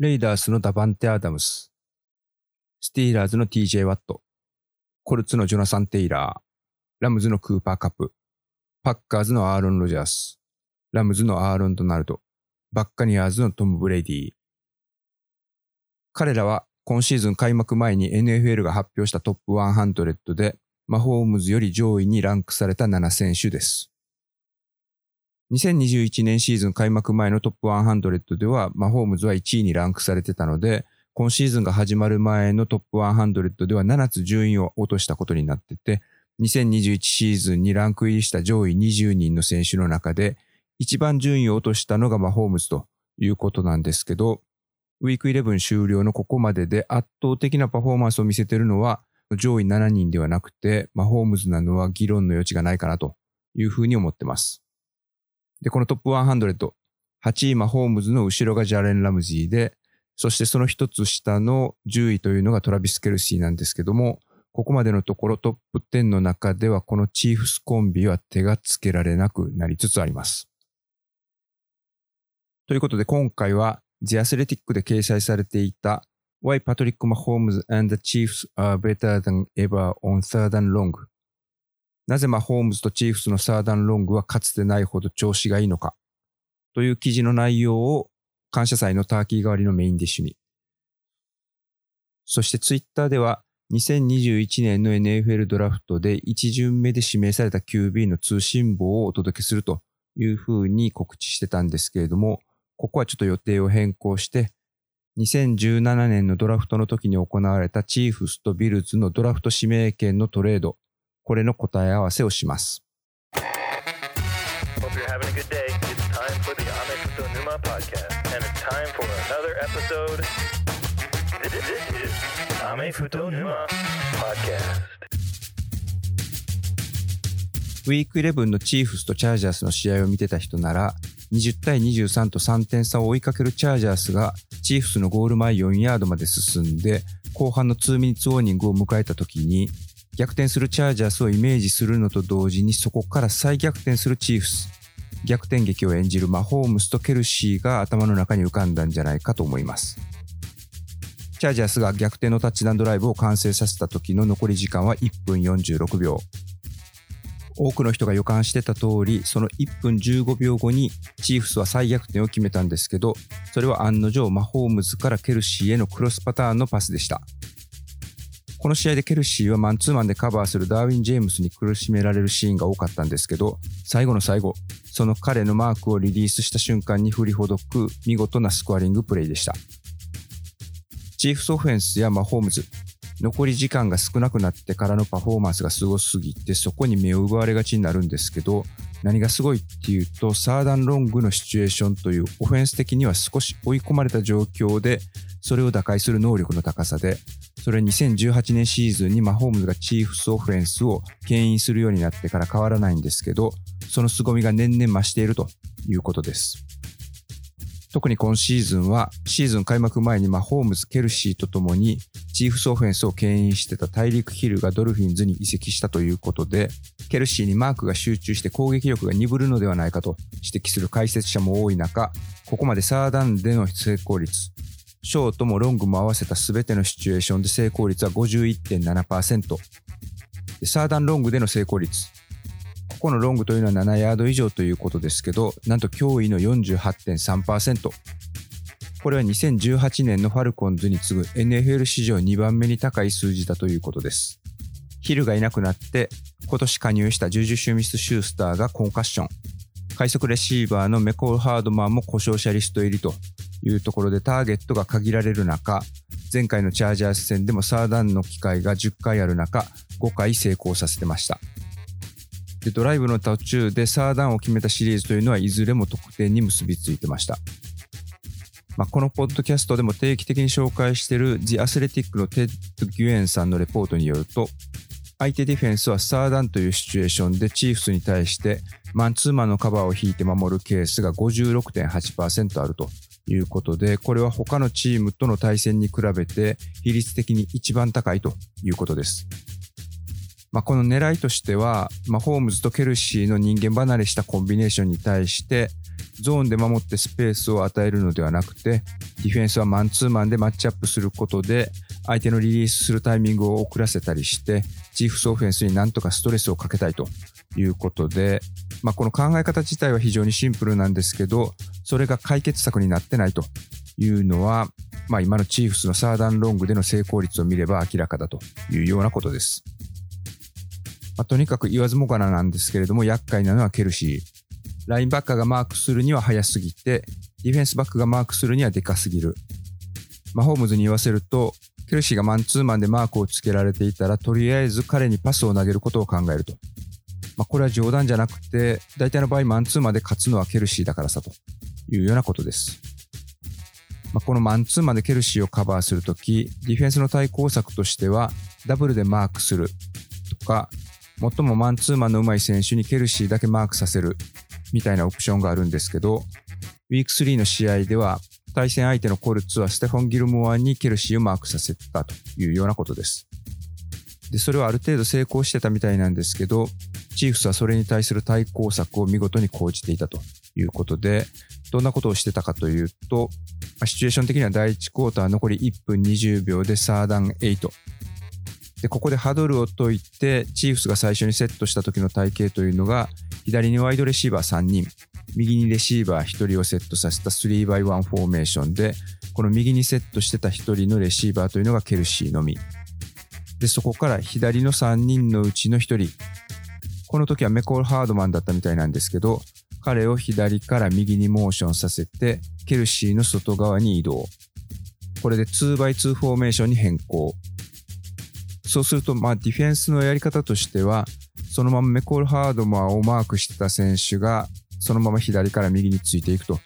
レイダースのダバンテ・アダムス、スティーラーズの TJ ワット、コルツのジョナサン・テイラー、ラムズのクーパーカップ、パッカーズのアーロン・ロジャース、ラムズのアーロン・ドナルド、バッカニアーズのトム・ブレイディ。彼らは今シーズン開幕前に NFL が発表したトップ100でマホームズより上位にランクされた7選手です。2021年シーズン開幕前のトップ100では、マホームズは1位にランクされてたので、今シーズンが始まる前のトップ100では7つ順位を落としたことになってて、2021シーズンにランク入りした上位20人の選手の中で、一番順位を落としたのがマホームズということなんですけど、ウィーク11終了のここまでで圧倒的なパフォーマンスを見せているのは、上位7人ではなくて、マホームズなのは議論の余地がないかなというふうに思ってます。で、このトップ100、8位マホームズの後ろがジャレン・ラムジーで、そしてその一つ下の10位というのがトラビス・ケルシーなんですけども、ここまでのところトップ10の中ではこのチーフスコンビは手がつけられなくなりつつあります。ということで今回は The Athletic で掲載されていた Why Patrick Mahomes and the Chiefs are better than ever on third and long なぜマホームズとチーフスのサーダンロングはかつてないほど調子がいいのか？という記事の内容を感謝祭のターキー代わりのメインディッシュに。そしてツイッターでは2021年の NFL ドラフトで1巡目で指名された QB の通信簿をお届けするというふうに告知してたんですけれども、ここはちょっと予定を変更して、2017年のドラフトの時に行われたチーフスとビルズのドラフト指名権のトレード、これの答え合わせをします。ウィーク11のチーフスとチャージャースの試合を見てた人なら、20対23と3点差を追いかけるチャージャースがチーフスのゴール前4ヤードまで進んで、後半の2ミニッツウォーニングを迎えた時に、逆転するチャージャースをイメージするのと同時にそこから再逆転するチーフス逆転劇を演じるマホームスとケルシーが頭の中に浮かんだんじゃないかと思います。チャージャースが逆転のタッチダウンドライブを完成させた時の残り時間は1分46秒。多くの人が予感してた通りその1分15秒後にチーフスは再逆転を決めたんですけどそれは案の定マホームズからケルシーへのクロスパターンのパスでした。この試合でケルシーはマンツーマンでカバーするダーウィン・ジェームスに苦しめられるシーンが多かったんですけど、最後の最後、その彼のマークをリリースした瞬間に振りほどく見事なスコアリングプレイでした。チーフスオフェンスやマホームズ、残り時間が少なくなってからのパフォーマンスがすごすぎてそこに目を奪われがちになるんですけど何がすごいっていうと third and long のシチュエーションというオフェンス的には少し追い込まれた状況でそれを打開する能力の高さでそれ2018年シーズンにマホームズがチーフスオフェンスを牽引するようになってから変わらないんですけど、その凄みが年々増しているということです。特に今シーズンは、シーズン開幕前にマホームズ、ケルシーとともに、チーフスオフェンスを牽引してたタイリーク・ヒルがドルフィンズに移籍したということで、ケルシーにマークが集中して攻撃力が鈍るのではないかと指摘する解説者も多い中、ここまでサーダンでの成功率、ショートもロングも合わせた全てのシチュエーションで成功率は51.7%。サーダンロングでの成功率。ここのロングというのは7ヤード以上ということですけど、なんと驚異の48.3%。これは2018年のファルコンズに次ぐ NFL 史上2番目に高い数字だということです。ヒルがいなくなって今年加入したジュジュ・シュミス・シュースターがコンカッション。快速レシーバーのメコール・ハードマンも故障者リスト入りというところでターゲットが限られる中、前回のチャージャース戦でもサーダンの機会が10回ある中、5回成功させてました。でドライブの途中でサーダンを決めたシリーズというのはいずれも得点に結びついてました。まあ、このポッドキャストでも定期的に紹介している The Athletic のテッド・ギュエンさんのレポートによると、相手ディフェンスはサーダンというシチュエーションでチーフスに対してマンツーマンのカバーを引いて守るケースが56.8%あるということで、これは他のチームとの対戦に比べて比率的に一番高いということです。まあ、この狙いとしては、まあ、ホームズとケルシーの人間離れしたコンビネーションに対して、ゾーンで守ってスペースを与えるのではなくて、ディフェンスはマンツーマンでマッチアップすることで、相手のリリースするタイミングを遅らせたりして、チーフスオフェンスになんとかストレスをかけたいということで、まあ、この考え方自体は非常にシンプルなんですけど、それが解決策になってないというのは、まあ、今のチーフスのサーダンロングでの成功率を見れば明らかだというようなことです。まあ、とにかく言わずもがななんですけれども、厄介なのはケルシー。ラインバッカーがマークするには早すぎて、ディフェンスバックがマークするにはでかすぎる。マホームズに言わせると、ケルシーがマンツーマンでマークをつけられていたら、とりあえず彼にパスを投げることを考えると。まあ、これは冗談じゃなくて、大体の場合マンツーマンで勝つのはケルシーだからさというようなことです。まあ、このマンツーマンでケルシーをカバーするとき、ディフェンスの対抗策としては、ダブルでマークするとか、最もマンツーマンの上手い選手にケルシーだけマークさせるみたいなオプションがあるんですけど、ウィーク3の試合では、対戦相手のコルツはステフォン・ギルモアにケルシーをマークさせたというようなことです。で、それはある程度成功してたみたいなんですけど、チーフスはそれに対する対抗策を見事に講じていたということで、どんなことをしてたかというと、シチュエーション的には第1クォーター残り1分20秒でサーダン8。で、ここでハドルを解いて、チーフスが最初にセットした時の体系というのが、左にワイドレシーバー3人、右にレシーバー1人をセットさせた 3x1 フォーメーションで、この右にセットしてた1人のレシーバーというのがケルシーのみ。で、そこから左の3人のうちの1人、この時はメコール・ハードマンだったみたいなんですけど、彼を左から右にモーションさせて、ケルシーの外側に移動。これで 2x2 フォーメーションに変更。そうすると、まあ、ディフェンスのやり方としては、そのままメコールハードマーをマークしてた選手がそのまま左から右についていくと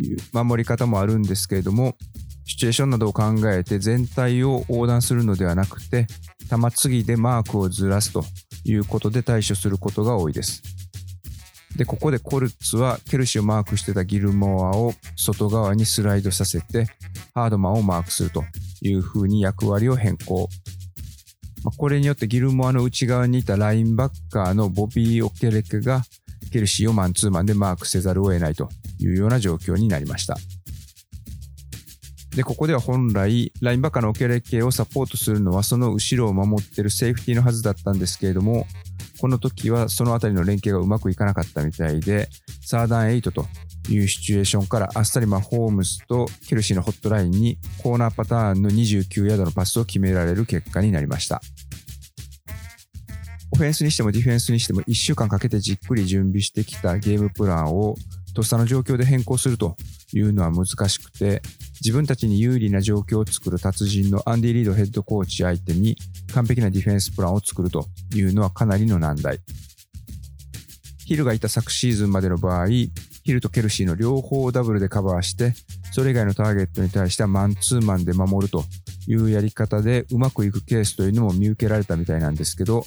いう守り方もあるんですけれどもシチュエーションなどを考えて全体を横断するのではなくて玉継ぎでマークをずらすということで対処することが多いです。で、ここでコルツはケルシーをマークしてたギルモアを外側にスライドさせてハードマンをマークするというふうに役割を変更。まあ、これによってギルモアの内側にいたラインバッカーのボビー・オケレケがケルシーをマンツーマンでマークせざるを得ないというような状況になりました。で、ここでは本来、ラインバッカのオケレケをサポートするのはその後ろを守ってるセーフティーのはずだったんですけれども、この時はそのあたりの連携がうまくいかなかったみたいで、サーダン8というシチュエーションからあっさりマホームズとケルシーのホットラインにコーナーパターンの29ヤードのパスを決められる結果になりました。オフェンスにしてもディフェンスにしても1週間かけてじっくり準備してきたゲームプランをとっさの状況で変更するというのは難しくて自分たちに有利な状況を作る達人のアンディ・リードヘッドコーチ相手に完璧なディフェンスプランを作るというのはかなりの難題。ヒルがいた昨シーズンまでの場合、ヒルとケルシーの両方をダブルでカバーして、それ以外のターゲットに対してはマンツーマンで守るというやり方でうまくいくケースというのも見受けられたみたいなんですけど、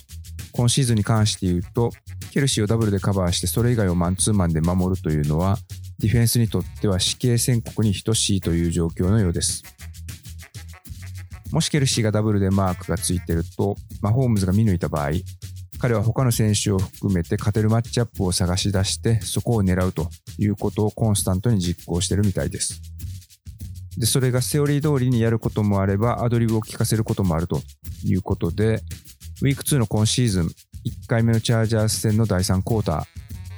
今シーズンに関して言うと、ケルシーをダブルでカバーしてそれ以外をマンツーマンで守るというのは、ディフェンスにとっては死刑宣告に等しいという状況のようです。もしケルシーがダブルでマークがついてると、マホームズが見抜いた場合、彼は他の選手を含めて勝てるマッチアップを探し出してそこを狙うということをコンスタントに実行してるみたいです。で、それがセオリー通りにやることもあればアドリブを効かせることもあるということで、ウィーク2の今シーズン1回目のチャージャース戦の第3クォーター、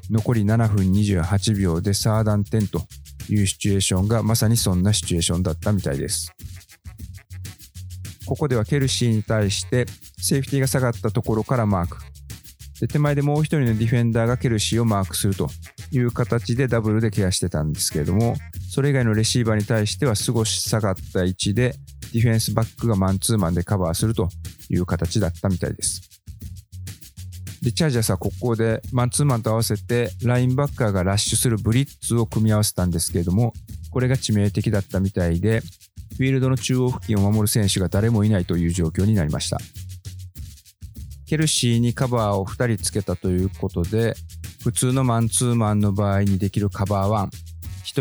残り7分28秒でサーダン10というシチュエーションがまさにそんなシチュエーションだったみたいです。ここではケルシーに対してセーフティーが下がったところからマーク。で手前でもう一人のディフェンダーがケルシーをマークするという形でダブルでケアしてたんですけれども、それ以外のレシーバーに対しては少し下がった位置でディフェンスバックがマンツーマンでカバーするという形だったみたいです。で、チャージャースはここでマンツーマンと合わせてラインバッカーがラッシュするブリッツを組み合わせたんですけれども、これが致命的だったみたいで、フィールドの中央付近を守る選手が誰もいないという状況になりました。ケルシーにカバーを2人つけたということで、普通のマンツーマンの場合にできるカバー1、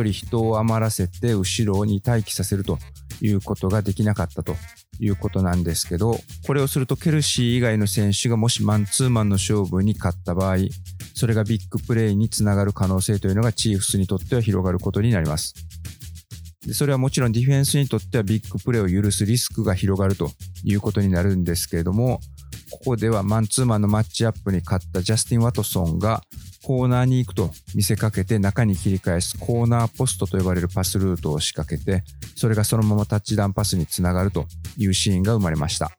1人人を余らせて後ろに待機させるということができなかったということなんですけど、これをするとケルシー以外の選手がもしマンツーマンの勝負に勝った場合、それがビッグプレーにつながる可能性というのがチーフスにとっては広がることになります。でそれはもちろんディフェンスにとってはビッグプレーを許すリスクが広がるということになるんですけれども、ここではマンツーマンのマッチアップに勝ったジャスティン・ワトソンがコーナーに行くと見せかけて中に切り返すコーナーポストと呼ばれるパスルートを仕掛けてそれがそのままタッチダウンパスにつながるというシーンが生まれました。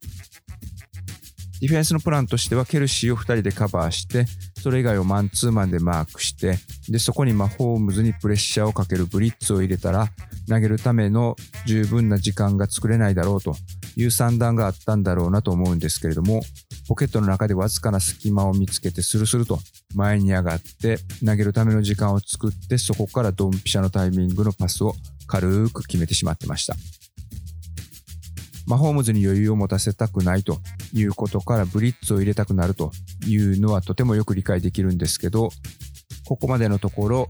ディフェンスのプランとしてはケルシーを2人でカバーしてそれ以外をマンツーマンでマークしてでそこにマホームズにプレッシャーをかけるブリッツを入れたら投げるための十分な時間が作れないだろうと。いう算段があったんだろうなと思うんですけれどもポケットの中でわずかな隙間を見つけてスルスルと前に上がって投げるための時間を作ってそこからドンピシャのタイミングのパスを軽く決めてしまってました。マホームズに余裕を持たせたくないということからブリッツを入れたくなるというのはとてもよく理解できるんですけどここまでのところ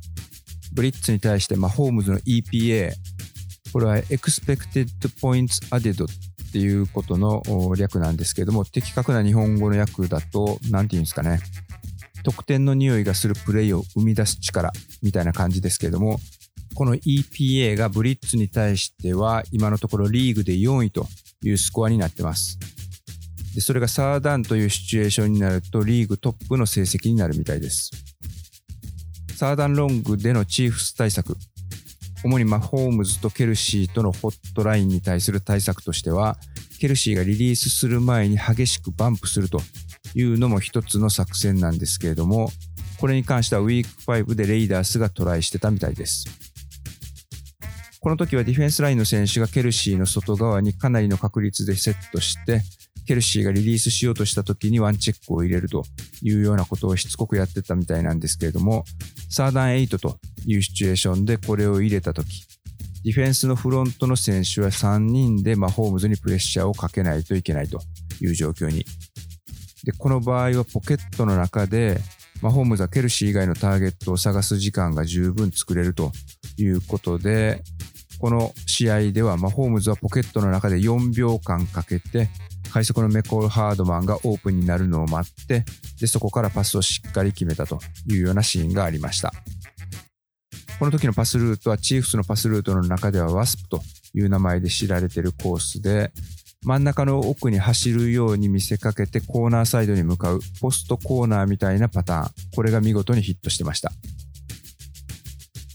ブリッツに対してマホームズの EPA これは Expected Points Added っていうことの略なんですけども的確な日本語の訳だと何て言うんですかね得点の匂いがするプレイを生み出す力みたいな感じですけれどもこの EPA がブリッツに対しては今のところリーグで4位というスコアになってます。でそれがサーダンというシチュエーションになるとリーグトップの成績になるみたいです。サーダンロングでのチーフス対策、主にマホームズとケルシーとのホットラインに対する対策としては、ケルシーがリリースする前に激しくバンプするというのも一つの作戦なんですけれども、これに関してはウィーク5でレイダースがトライしてたみたいです。この時はディフェンスラインの選手がケルシーの外側にかなりの確率でセットして、ケルシーがリリースしようとした時にワンチェックを入れるというようなことをしつこくやってたみたいなんですけれども、サーダン8というシチュエーションでこれを入れた時、ディフェンスのフロントの選手は3人でマホームズにプレッシャーをかけないといけないという状況に。で、この場合はポケットの中でマホームズはケルシー以外のターゲットを探す時間が十分作れるということで、この試合ではマホームズはポケットの中で4秒間かけて快速のメコール・ハードマンがオープンになるのを待ってでそこからパスをしっかり決めたというようなシーンがありましたこの時のパスルートはチーフスのパスルートの中ではワスプという名前で知られているコースで真ん中の奥に走るように見せかけてコーナーサイドに向かうポストコーナーみたいなパターン。これが見事にヒットしてました。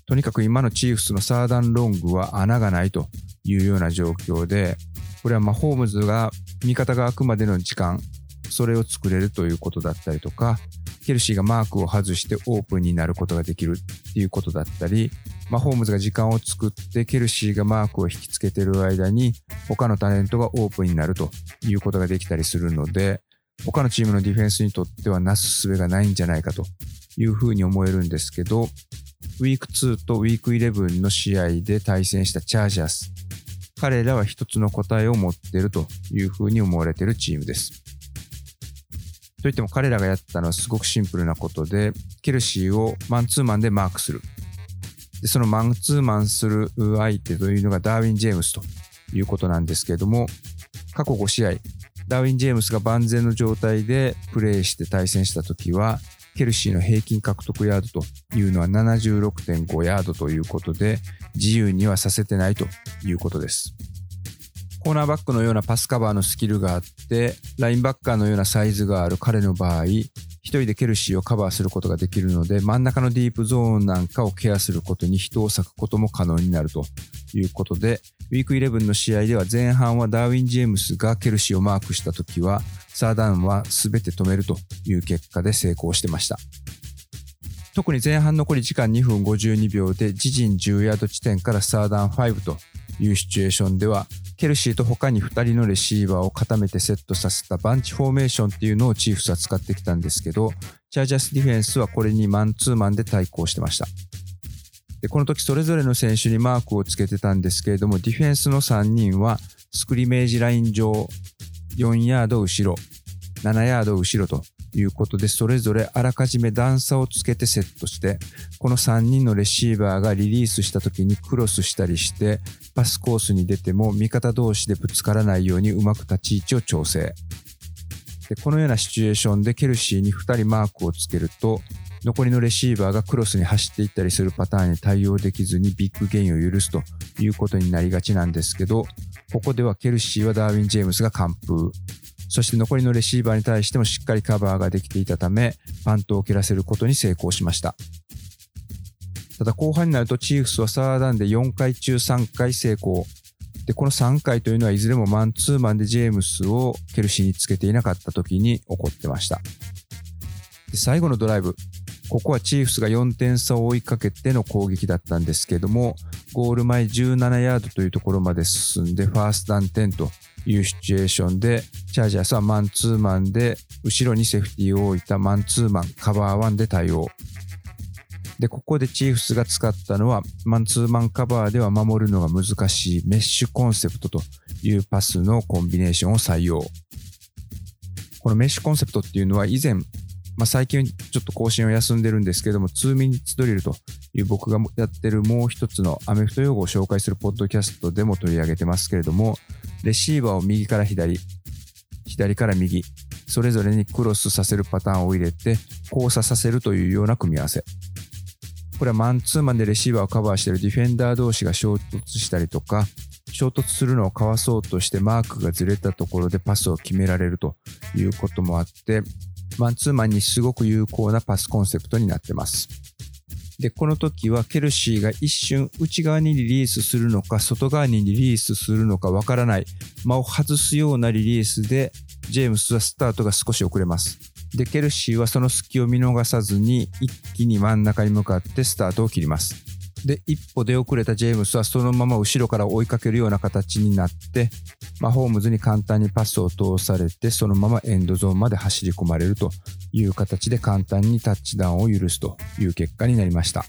とにかく今のチーフスのサーダンロングは穴がないというような状況で、これはマホームズが味方が空くまでの時間、それを作れるということだったりとか、ケルシーがマークを外してオープンになることができるっていうことだったり、マホームズが時間を作ってケルシーがマークを引きつけてる間に他のタレントがオープンになるということができたりするので、他のチームのディフェンスにとってはなすすべがないんじゃないかというふうに思えるんですけど、ウィーク2とウィーク11の試合で対戦したチャージャース。彼らは一つの答えを持っているというふうに思われているチームです。といっても彼らがやったのはすごくシンプルなことで、ケルシーをマンツーマンでマークする。でそのマンツーマンする相手というのがダーウィン・ジェームスということなんですけれども、過去5試合、ダーウィン・ジェームスが万全の状態でプレーして対戦した時は、ケルシーの平均獲得ヤードというのは76.5ヤードということで、自由にはさせてないということです。コーナーバックのようなパスカバーのスキルがあって、ラインバッカーのようなサイズがある彼の場合、一人でケルシーをカバーすることができるので、真ん中のディープゾーンなんかをケアすることに人を割くことも可能になるということで、ウィーク11の試合では前半はダーウィン・ジェームスがケルシーをマークした時は、サーダンは全て止めるという結果で成功してました。特に前半残り時間2分52秒で自陣10ヤード地点からサーダン5というシチュエーションではケルシーと他に2人のレシーバーを固めてセットさせたバンチフォーメーションっていうのをチーフスは使ってきたんですけどチャージャスディフェンスはこれにマンツーマンで対抗してました。でこの時それぞれの選手にマークをつけてたんですけれどもディフェンスの3人はスクリメージライン上4ヤード後ろ、7ヤード後ろということで、それぞれあらかじめ段差をつけてセットして、この3人のレシーバーがリリースした時にクロスしたりして、パスコースに出ても味方同士でぶつからないようにうまく立ち位置を調整。でこのようなシチュエーションでケルシーに2人マークをつけると残りのレシーバーがクロスに走っていったりするパターンに対応できずにビッグゲインを許すということになりがちなんですけどここではケルシーはダーウィン・ジェームスが完封そして残りのレシーバーに対してもしっかりカバーができていたためパントを蹴らせることに成功しましたただ後半になるとチーフスはサーダンで4回中3回成功で、この3回というのはいずれもマンツーマンでジェームスをケルシーにつけていなかった時に起こってました。で最後のドライブ、ここはチーフスが4点差を追いかけての攻撃だったんですけども、ゴール前17ヤードというところまで進んで、ファーストダン10というシチュエーションで、チャージャースはマンツーマンで、後ろにセーフティーを置いたマンツーマン、カバー1で対応。で、ここでチーフスが使ったのは、マンツーマンカバーでは守るのが難しいメッシュコンセプトというパスのコンビネーションを採用。このメッシュコンセプトっていうのは以前、まあ、最近ちょっと更新を休んでるんですけども、2ミニッツドリルという僕がやってるもう一つのアメフト用語を紹介するポッドキャストでも取り上げてますけれども、レシーバーを右から左、左から右、それぞれにクロスさせるパターンを入れて交差させるというような組み合わせ。これはマンツーマンでレシーバーをカバーしているディフェンダー同士が衝突したりとか、衝突するのをかわそうとしてマークがずれたところでパスを決められるということもあって、マンツーマンにすごく有効なパスコンセプトになってます。で、この時はケルシーが一瞬内側にリリースするのか外側にリリースするのかわからない間を外すようなリリースでジェームスはスタートが少し遅れます。で、ケルシーはその隙を見逃さずに一気に真ん中に向かってスタートを切ります。で、一歩出遅れたジェームスはそのまま後ろから追いかけるような形になって、マホームズに簡単にパスを通されて、そのままエンドゾーンまで走り込まれるという形で簡単にタッチダウンを許すという結果になりました。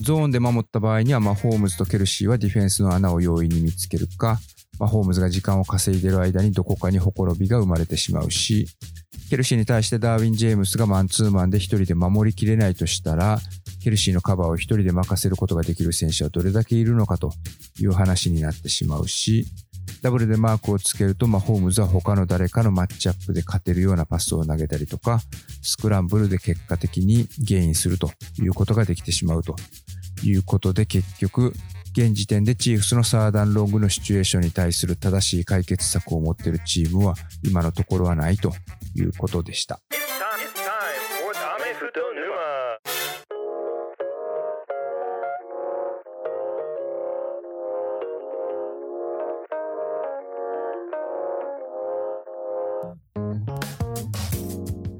ゾーンで守った場合には、マホームズとケルシーはディフェンスの穴を容易に見つけるか、マホームズが時間を稼いでる間にどこかにほころびが生まれてしまうし、ケルシーに対してダーウィン・ジェームスがマンツーマンで一人で守りきれないとしたら、ケルシーのカバーを一人で任せることができる選手はどれだけいるのかという話になってしまうし、ダブルでマークをつけると、まあ、ホームズは他の誰かのマッチアップで勝てるようなパスを投げたりとか、スクランブルで結果的にゲインするということができてしまうということで、結局、現時点でチーフスのサーダンロングのシチュエーションに対する正しい解決策を持っているチームは今のところはないということでした。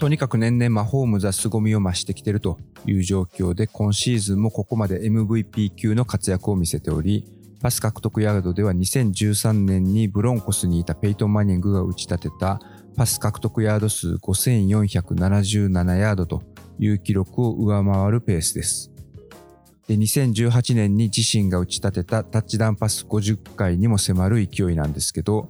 とにかく年々マホームズは凄みを増してきているという状況で、今シーズンもここまで MVP 級の活躍を見せており、パス獲得ヤードでは2013年にブロンコスにいたペイトン・マニングが打ち立てたパス獲得ヤード数5477ヤードという記録を上回るペースです。で2018年に自身が打ち立てたタッチダウンパス50回にも迫る勢いなんですけど、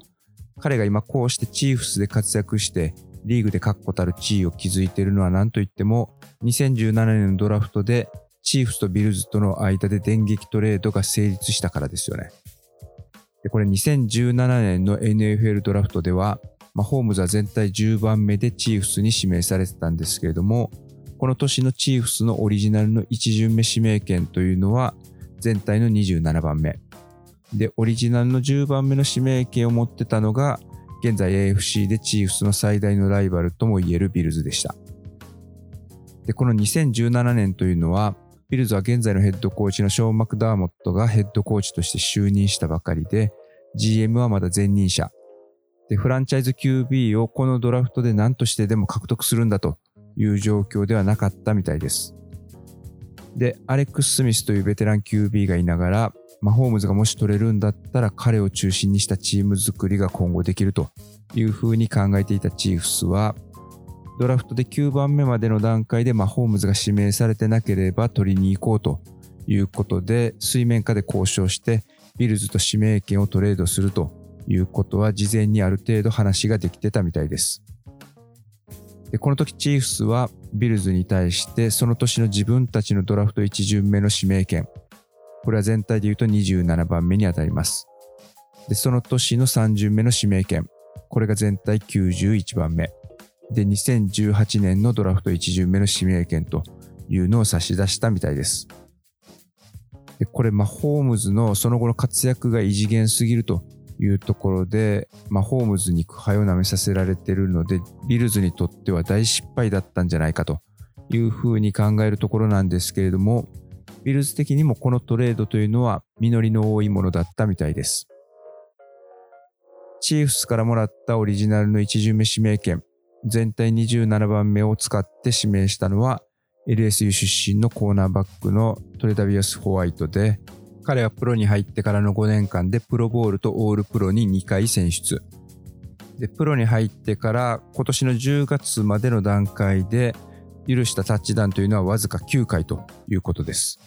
彼が今こうしてチーフスで活躍してリーグで確固たる地位を築いているのは何といっても、2017年のドラフトでチーフスとビルズとの間で電撃トレードが成立したからですよね。でこれ2017年の NFL ドラフトでは、まあ、ホームズは全体10番目でチーフスに指名されてたんですけれども、この年のチーフスのオリジナルの1巡目指名権というのは全体の27番目。で、オリジナルの10番目の指名権を持ってたのが現在 AFC でチーフスの最大のライバルともいえるビルズでした。で、この2017年というのは、ビルズは現在のヘッドコーチのショー・マクダーモットがヘッドコーチとして就任したばかりで、GM はまだ前任者。で、フランチャイズ QB をこのドラフトで何としてでも獲得するんだという状況ではなかったみたいです。で、アレックス・スミスというベテラン QB がいながら、マホームズがもし取れるんだったら彼を中心にしたチーム作りが今後できるというふうに考えていたチーフスはドラフトで9番目までの段階でマホームズが指名されてなければ取りに行こうということで水面下で交渉してビルズと指名権をトレードするということは事前にある程度話ができてたみたいです。でこの時チーフスはビルズに対してその年の自分たちのドラフト1巡目の指名権これは全体で言うと27番目に当たります。で、その年の3巡目の指名権。これが全体91番目。で、2018年のドラフト1巡目の指名権というのを差し出したみたいです。で、これ、まあ、ホームズのその後の活躍が異次元すぎるというところで、まあ、ホームズに苦杯を舐めさせられているので、ビルズにとっては大失敗だったんじゃないかというふうに考えるところなんですけれども、ビルズ的にもこのトレードというのは実りの多いものだったみたいです。チーフスからもらったオリジナルの1巡目指名権、全体27番目を使って指名したのは LSU 出身のコーナーバックのトレダビアス・ホワイトで、彼はプロに入ってからの5年間でプロボールとオールプロに2回選出。で、プロに入ってから今年の10月までの段階で許したタッチダウンというのはわずか9回ということです。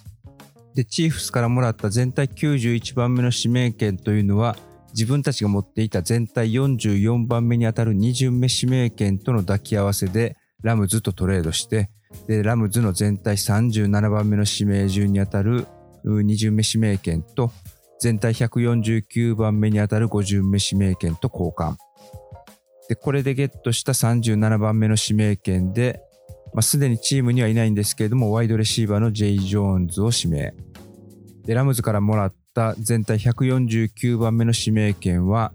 で、チーフスからもらった全体91番目の指名権というのは自分たちが持っていた全体44番目にあたる2巡目指名権との抱き合わせでラムズとトレードしてでラムズの全体37番目の指名順にあたる2巡目指名権と全体149番目にあたる5巡目指名権と交換。で、これでゲットした37番目の指名権で、まあ、すでにチームにはいないんですけれども、ワイドレシーバーのジェイ・ジョーンズを指名。で、ラムズからもらった全体149番目の指名権は、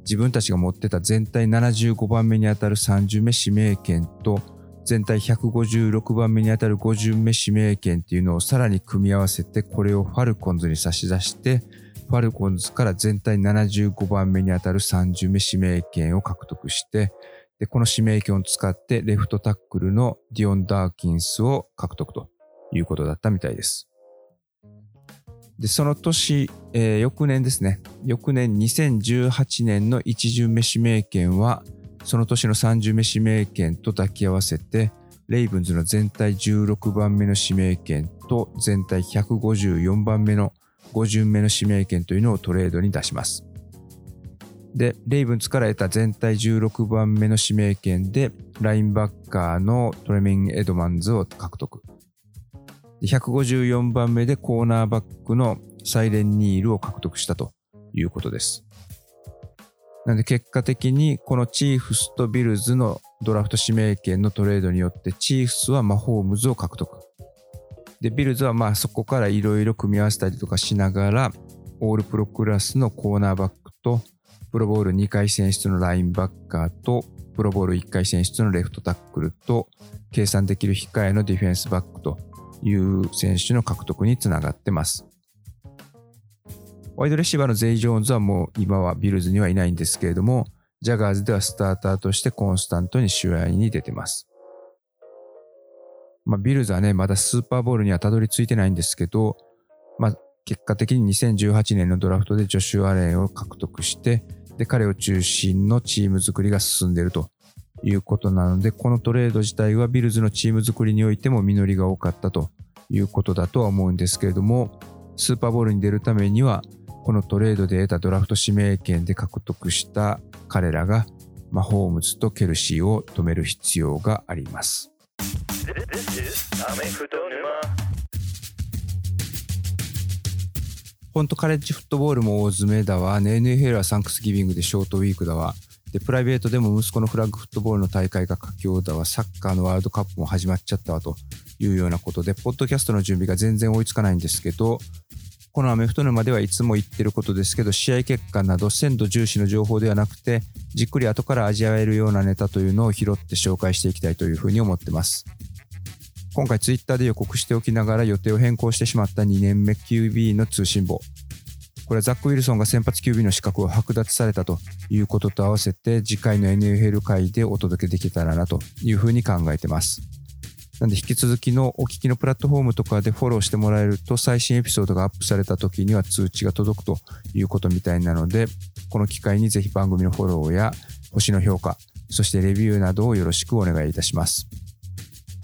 自分たちが持ってた全体75番目にあたる3巡目指名権と、全体156番目にあたる5巡目指名権っていうのをさらに組み合わせてこれをファルコンズに差し出してファルコンズから全体75番目にあたる3巡目指名権を獲得してでこの指名権を使ってレフトタックルのディオン・ダーキンスを獲得ということだったみたいです。で、その年、えー、翌年ですね。翌年2018年の1巡目指名権はその年の30目指名権と抱き合わせて、レイブンズの全体16番目の指名権と全体154番目の5巡目の指名権というのをトレードに出します。で、レイブンズから得た全体16番目の指名権で、ラインバッカーのトレミン・エドマンズを獲得。154番目でコーナーバックのサイレン・ニールを獲得したということです。なので結果的にこのチーフスとビルズのドラフト指名権のトレードによってチーフスはマホームズを獲得。で、ビルズはまあそこからいろいろ組み合わせたりとかしながらオールプロクラスのコーナーバックとプロボール2回選出のラインバッカーとプロボール1回選出のレフトタックルと計算できる控えのディフェンスバックという選手の獲得につながってます。ワイドレシーバーのゼイ・ジョーンズはもう今はビルズにはいないんですけれども、ジャガーズではスターターとしてコンスタントに試合に出てます。まあ、ビルズはね、まだスーパーボールにはたどり着いてないんですけど、まあ、結果的に2018年のドラフトでジョシュ・アレンを獲得して、で、彼を中心のチーム作りが進んでいるということなので、このトレード自体はビルズのチーム作りにおいても実りが多かったということだとは思うんですけれども、スーパーボールに出るためには、このトレードで得たドラフト指名権で獲得した彼らが、マホームズとケルシーを止める必要があります。本当カレッジフットボールも大詰めだわ、NFL はサンクスギビングでショートウィークだわ、で、プライベートでも息子のフラッグフットボールの大会が佳境だわ、サッカーのワールドカップも始まっちゃったわというようなことで、ポッドキャストの準備が全然追いつかないんですけど、このアメフト沼ではいつも言ってることですけど、試合結果など鮮度重視の情報ではなくて、じっくり後から味わえるようなネタというのを拾って紹介していきたいというふうに思ってます。今回ツイッターで予告しておきながら予定を変更してしまった2年目 QB の通信簿。これはザック・ウィルソンが先発 QB の資格を剥奪されたということと合わせて次回の NFL 会でお届けできたらなというふうに考えてます。なんで引き続きのお聞きのプラットフォームとかでフォローしてもらえると最新エピソードがアップされた時には通知が届くということみたいなので、この機会にぜひ番組のフォローや星の評価、そしてレビューなどをよろしくお願いいたします。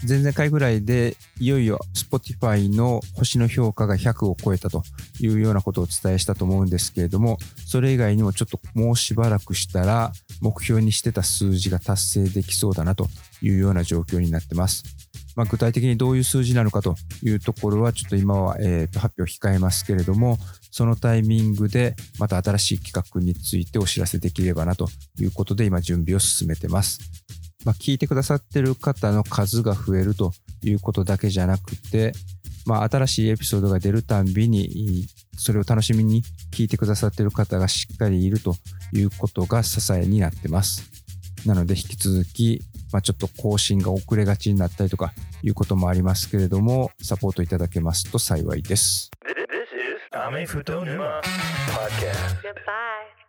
前々回ぐらいでいよいよ Spotify の星の評価が100を超えたというようなことをお伝えしたと思うんですけれども、それ以外にもちょっともうしばらくしたら目標にしてた数字が達成できそうだなというような状況になってます。まあ、具体的にどういう数字なのかというところはちょっと今は、え、と発表控えますけれどもそのタイミングでまた新しい企画についてお知らせできればなということで今準備を進めてます。まあ、聞いてくださってる方の数が増えるということだけじゃなくて、まあ、新しいエピソードが出るたんびにそれを楽しみに聞いてくださってる方がしっかりいるということが支えになってます。なので引き続き、まあ、ちょっと更新が遅れがちになったりとかいうこともありますけれどもサポートいただけますと幸いです。This is アメフト沼 Podcast. Goodbye.